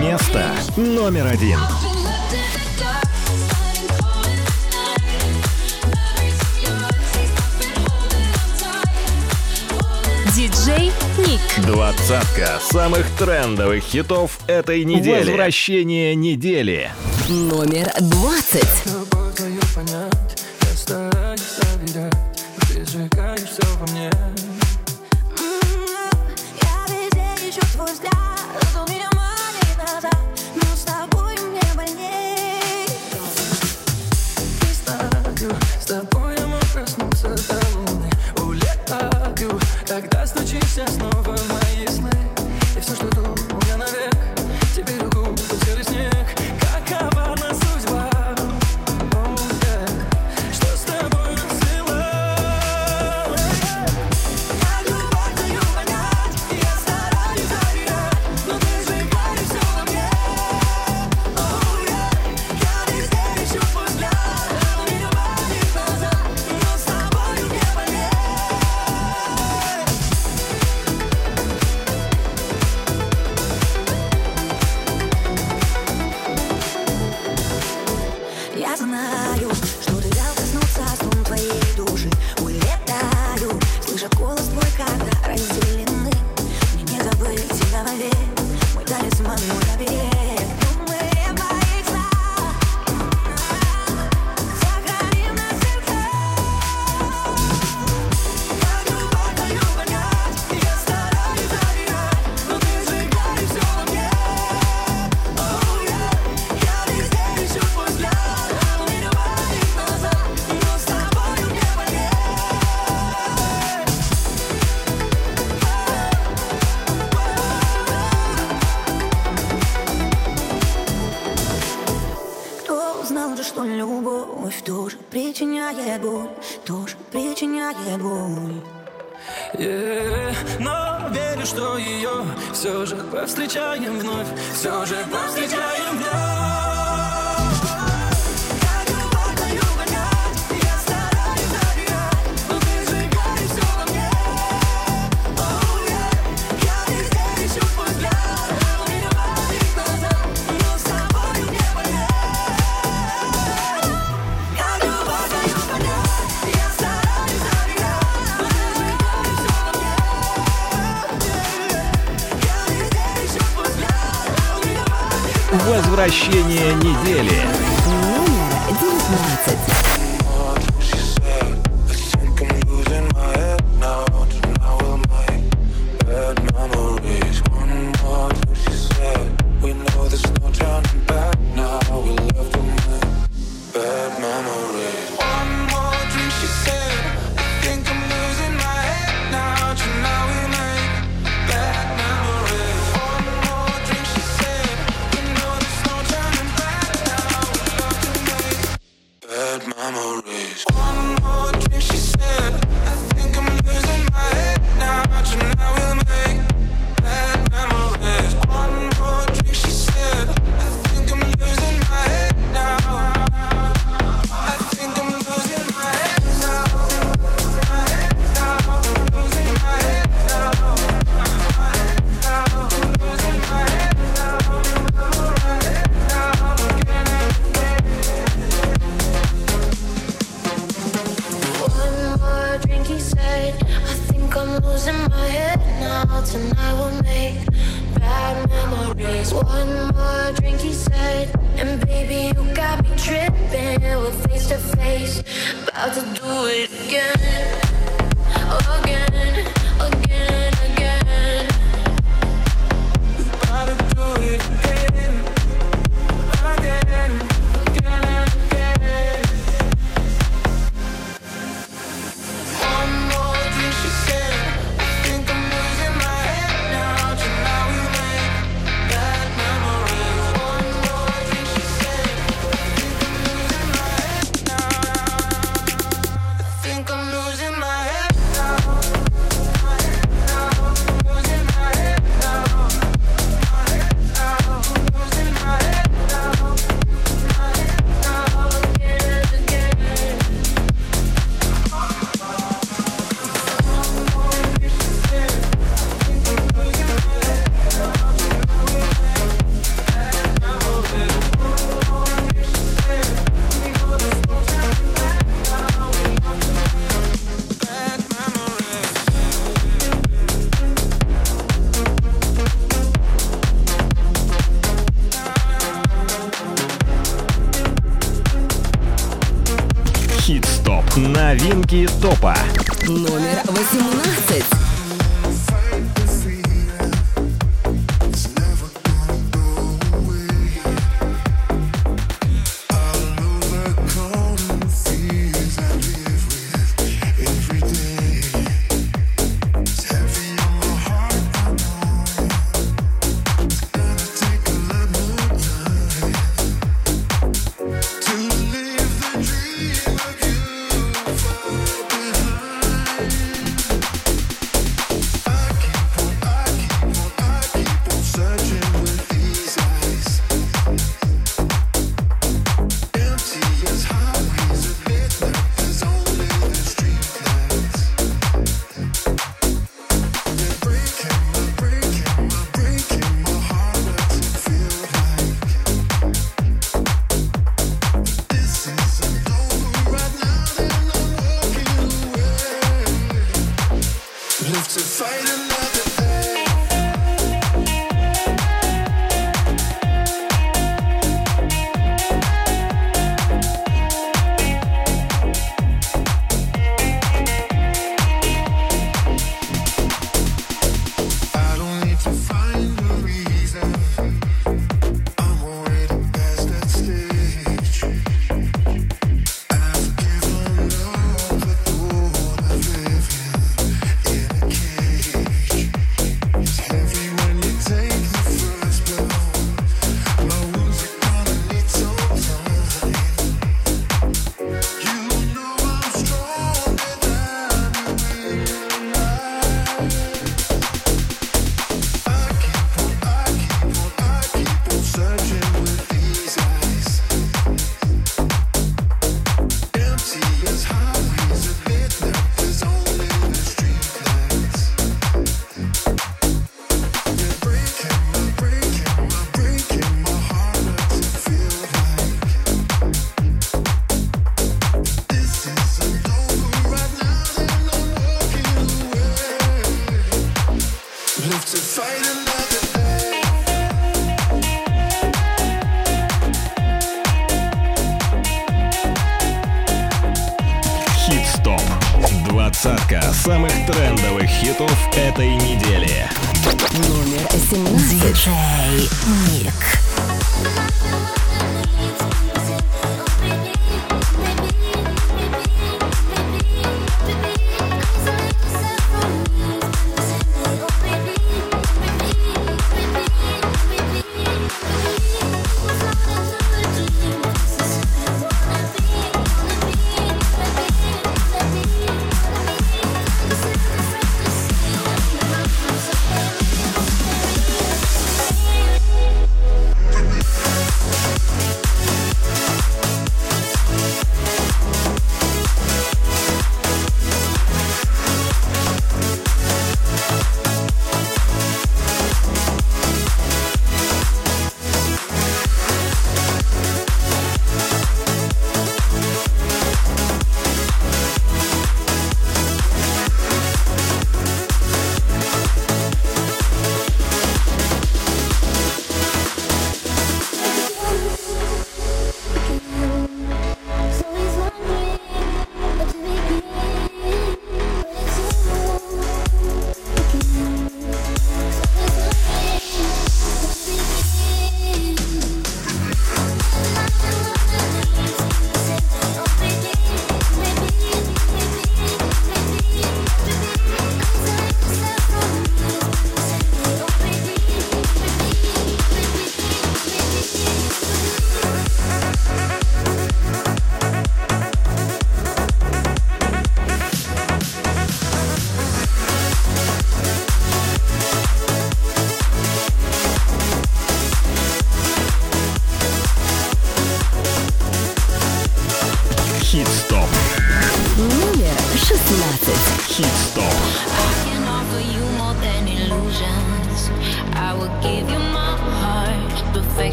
Место номер один. Диджей Ник. Двадцатка самых трендовых хитов этой недели. Возвращение недели. Номер двадцать зажигаешь все во мне. Я везде ищу твой взгляд. Он меня манит назад. Но с тобой мне больней. И с тобою, с тобой я мог проснуться до луны Улетаю, когда стучишься снова. недели. Новинки топа.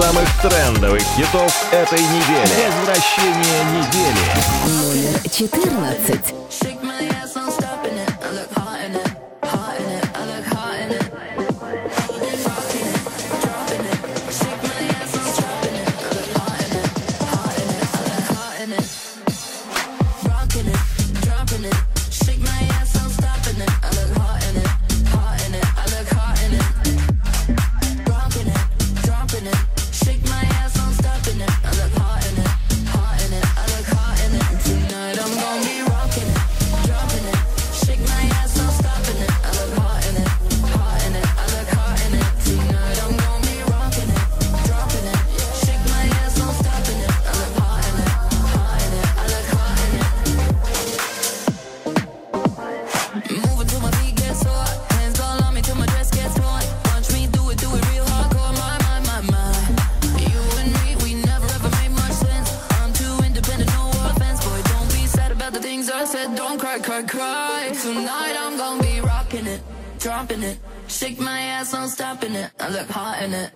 самых трендовых хитов этой недели. Возвращение недели. Номер 14. it. Shake my ass, I'm stopping it. I look hot in it.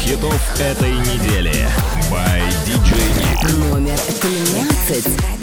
хитов этой недели. By DJ Номер 13.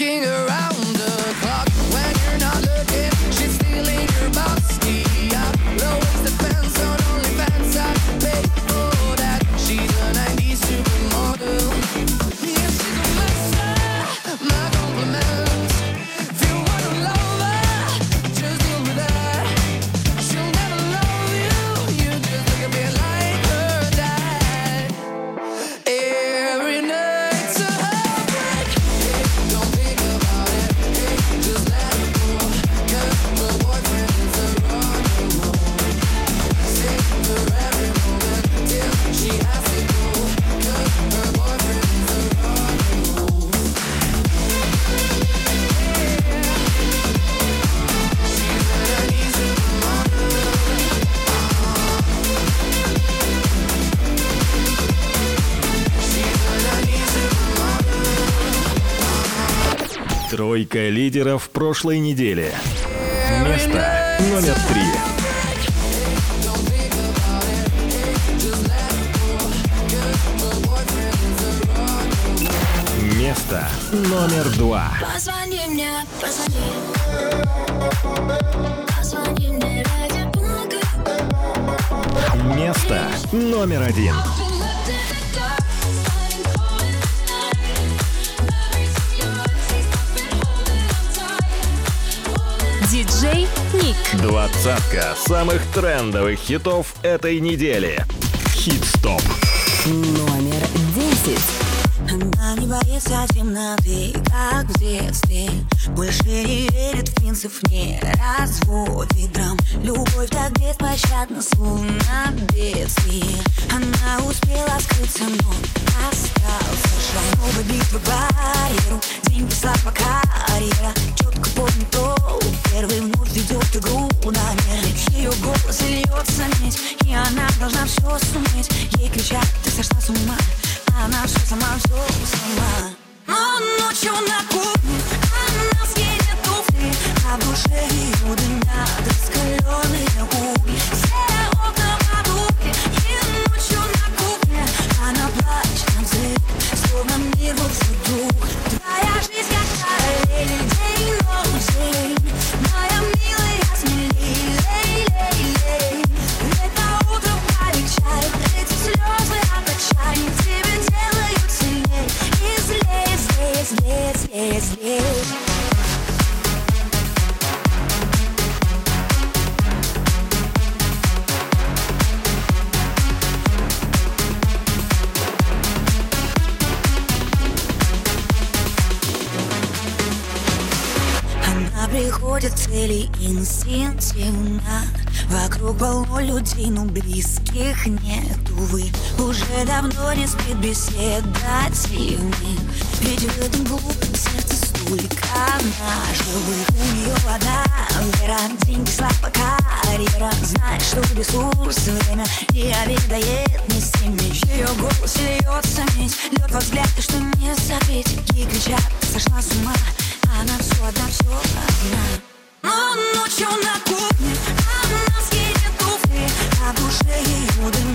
Looking around. лидеров прошлой недели. Место номер три. Место номер два. Позвони мне, позвони. Место номер один. Двадцатка самых трендовых хитов этой недели. Хит-стоп. Номер десять боится темноты, как в детстве. Больше не верит в принцип, не разводит грамм Любовь так беспощадна, словно бедствие Она успела скрыться, но остался шаг Новая битва барьеру, деньги, слава, карьера. Четко помню то, первый вновь ведет игру на нервы Ее голос льется медь, и она должна все суметь. Ей кричат, ты сошла с ума она все сама, все сама Но ночью на кухне Она скинет туфли А в душе ее дымят Раскаленные угли Все окна подухли И ночью на кухне Она плачет на взрыв Словно мир вот вдруг Твоя жизнь к цели инстинктивно. Вокруг полно людей, но близких нет, увы Уже давно не спит беседа тихих Ведь в этом глупом сердце столько наживых У нее вода, вера, деньги, слава, карьера. Знает, что ресурс, время не обедает ни с теми Ее голос льется медь, лед во взгляд, и что не забить Ей кричат, сошла с ума она все одна, все одна Но ночью на кухне Она скинет туфли А в душе ее дымят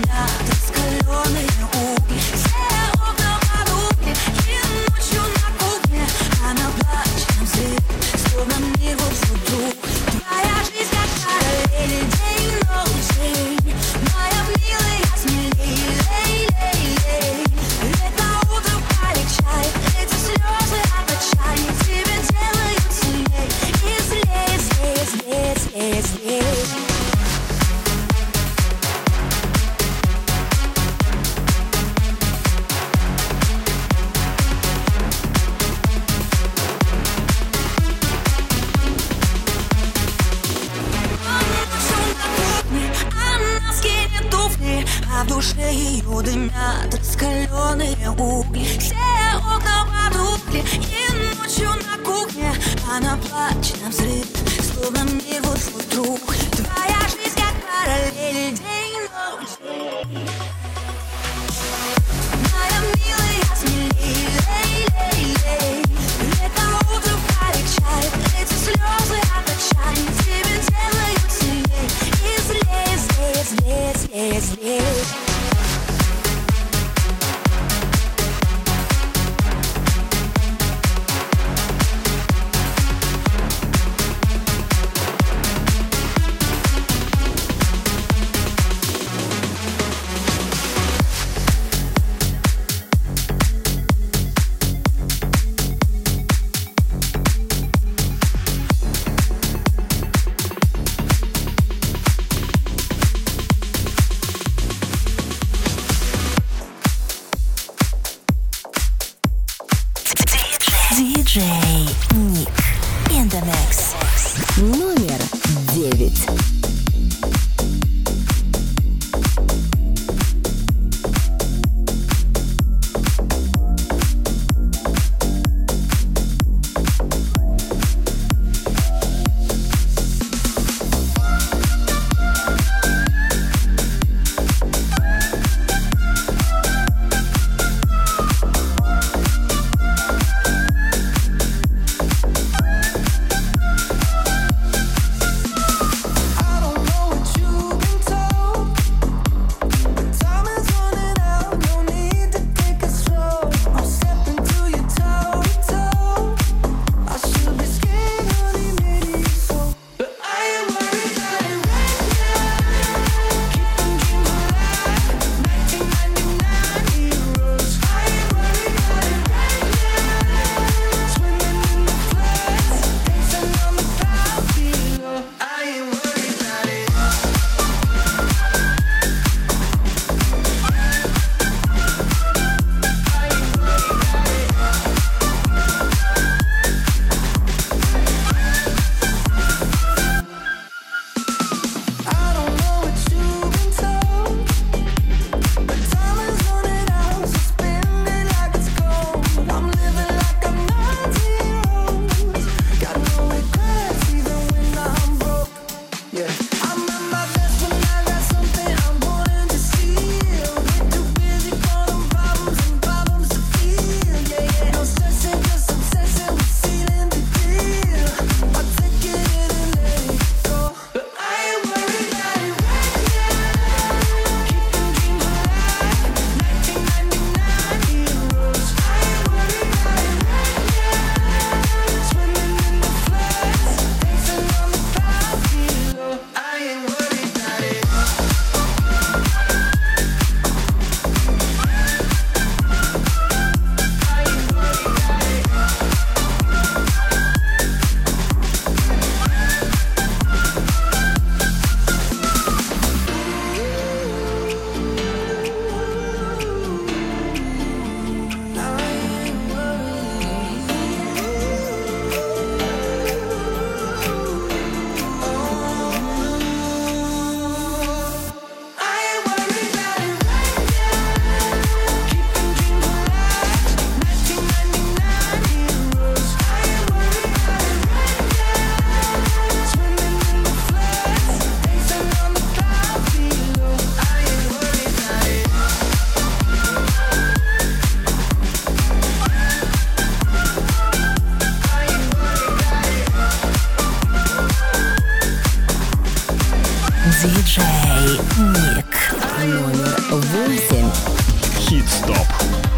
Хит-стоп.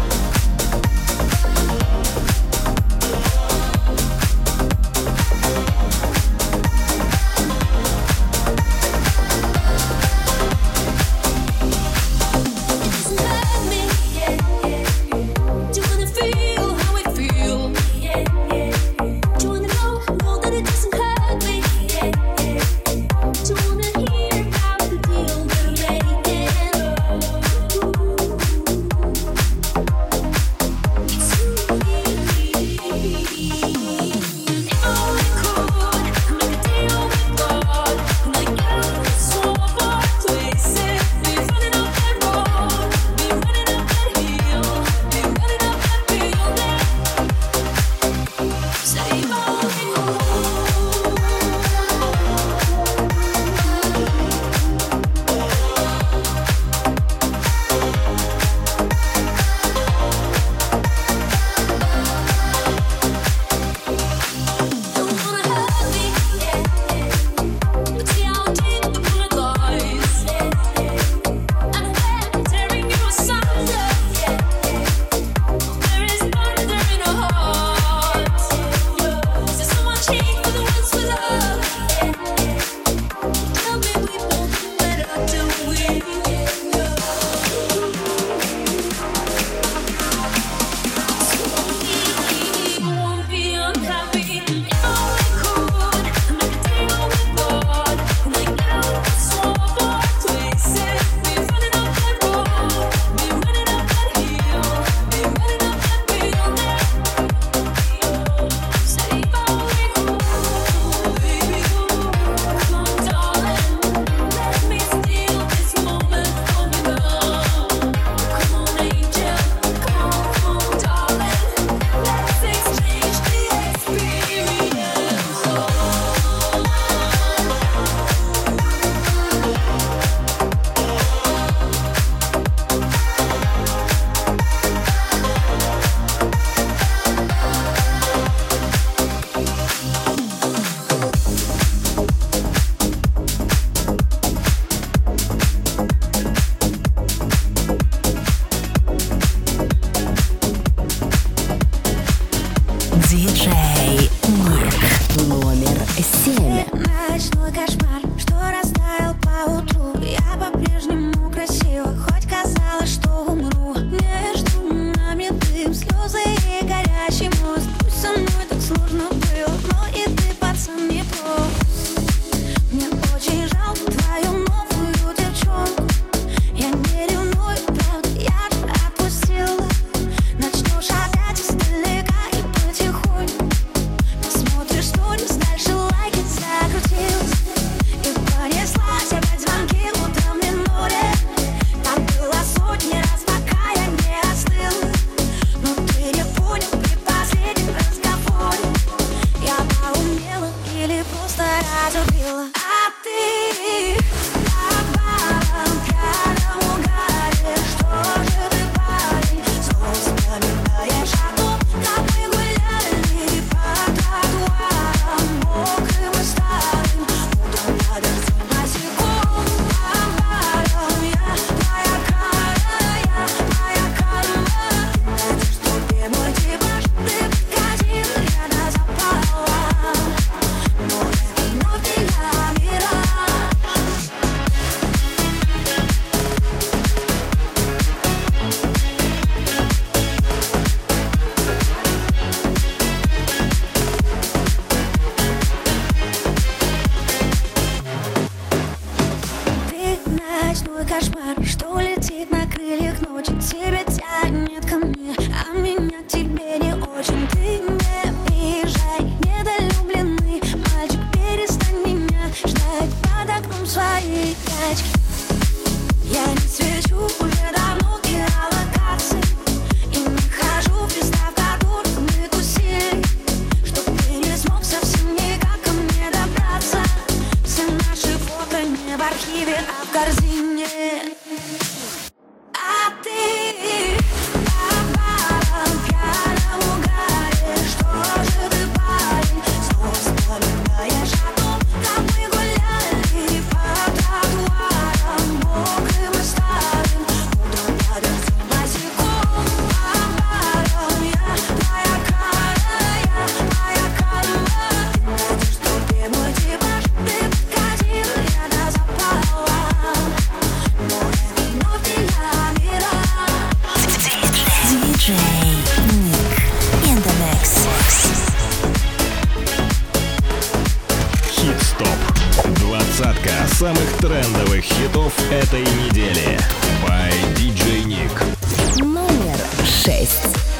самых трендовых хитов этой недели. By DJ Nick. Номер шесть.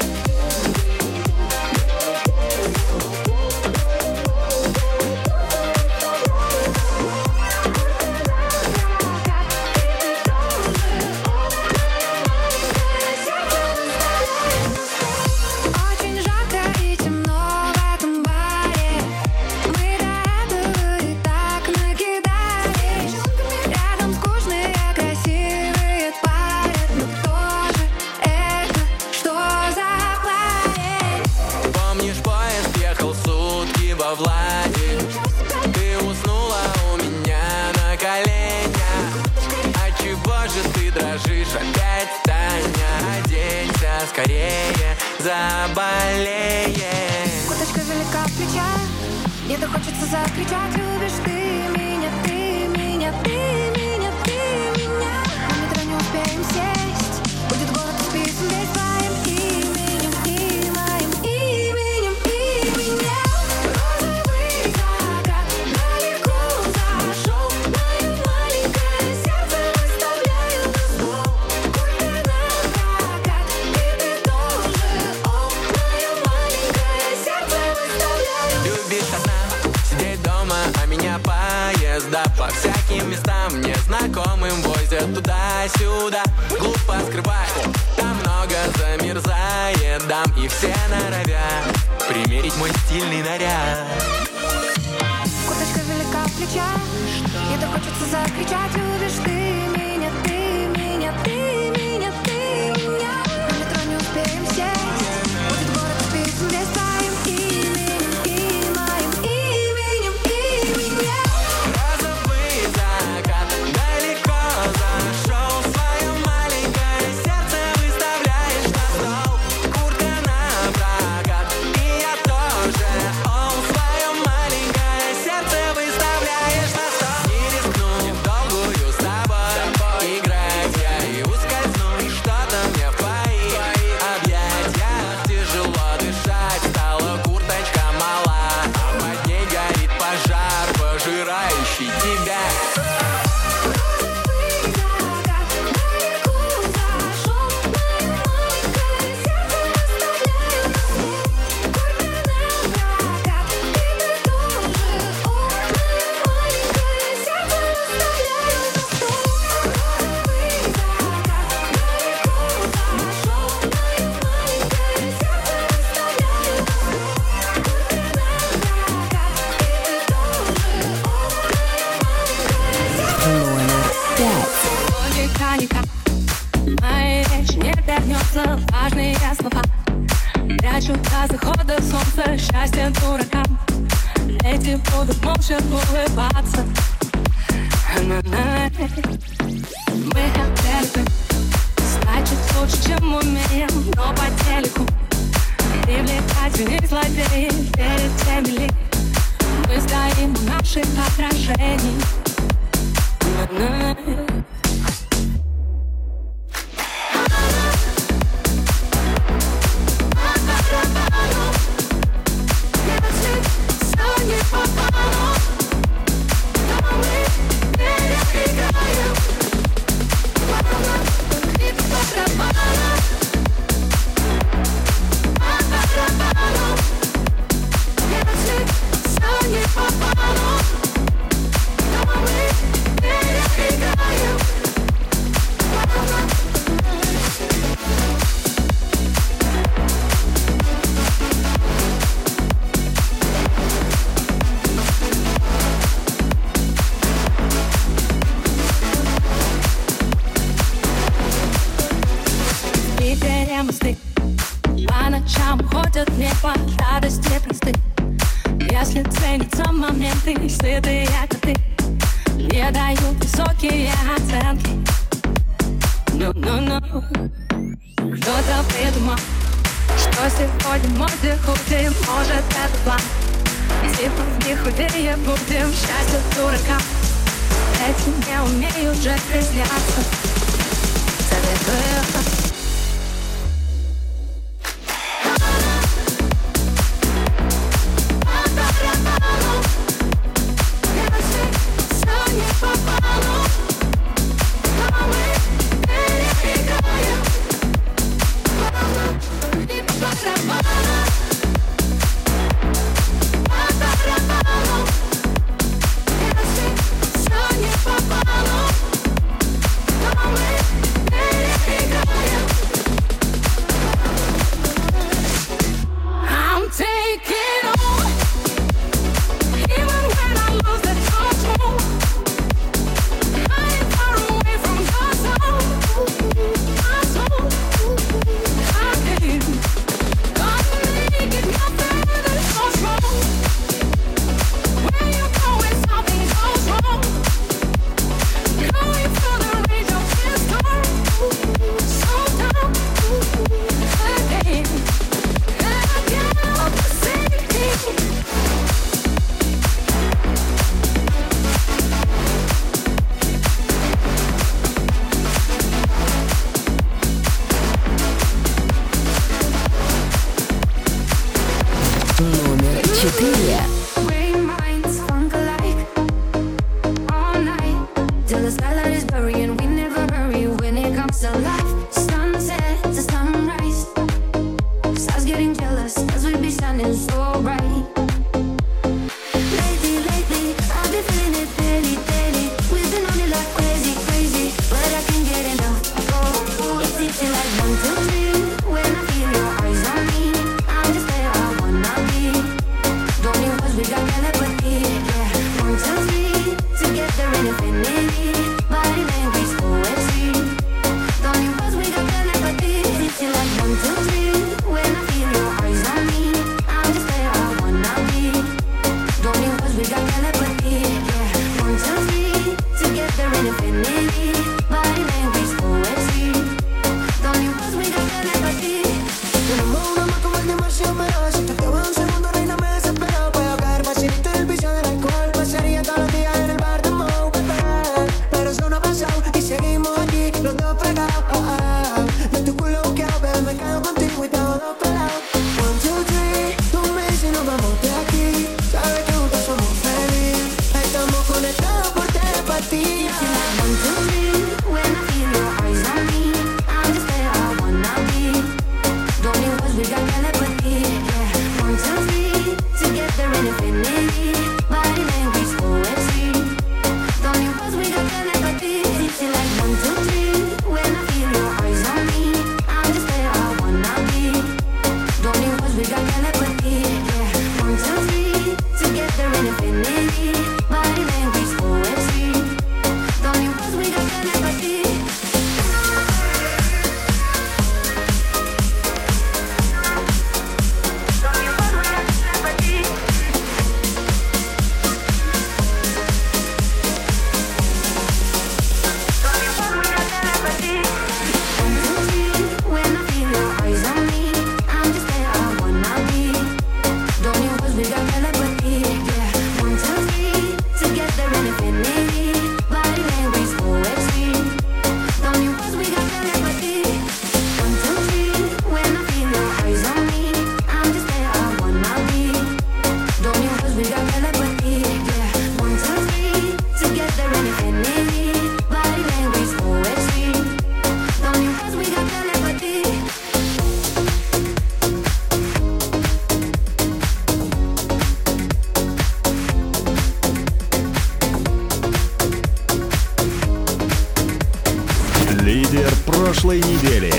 Лидер прошлой недели.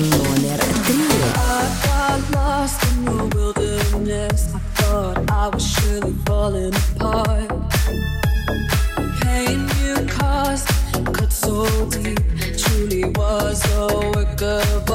Номер три. I was surely falling apart. Pain you caused cut so deep, truly was a work of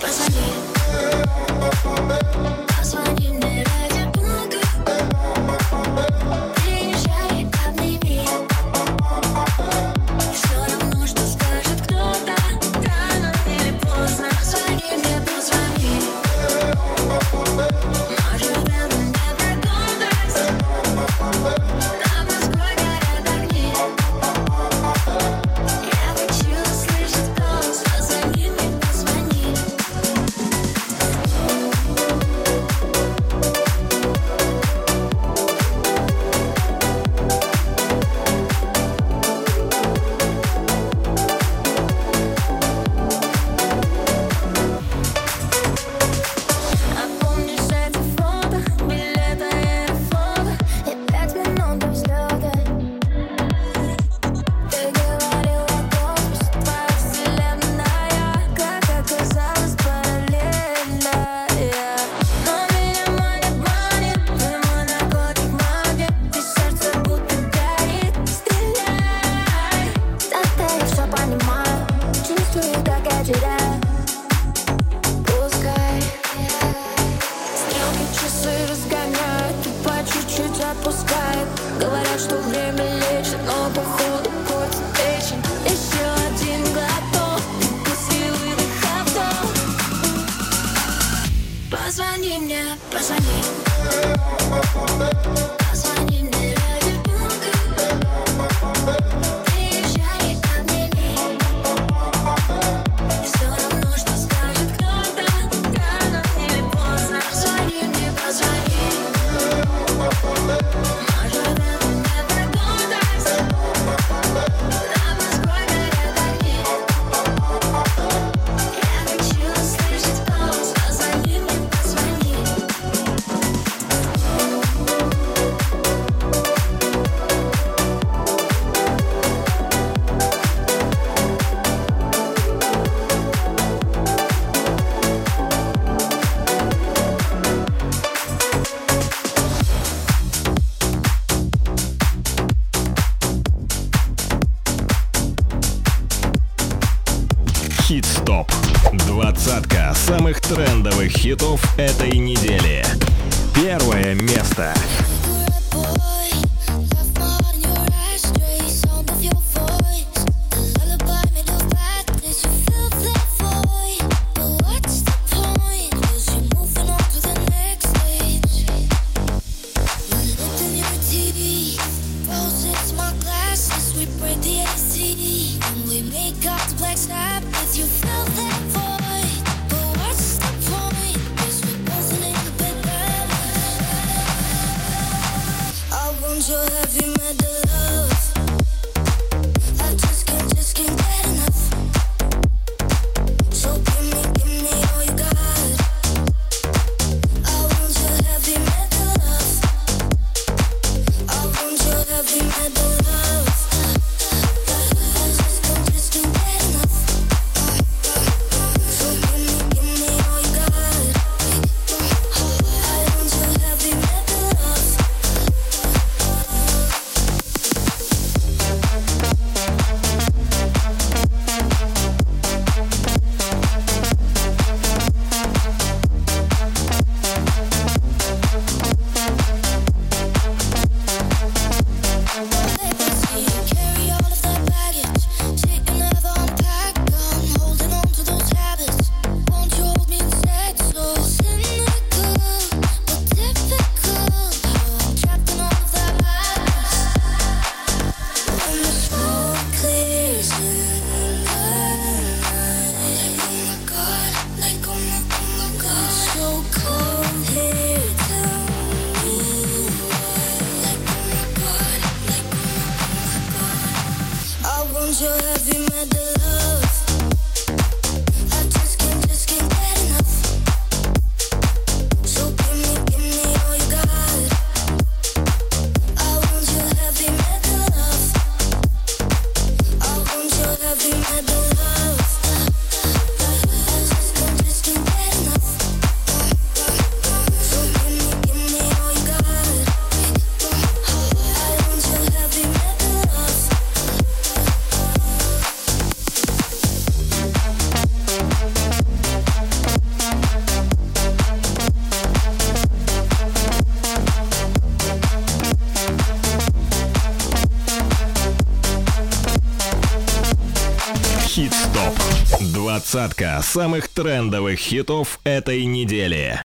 мне, позвони Позвони мне ради Двадцатка самых трендовых хитов этой недели.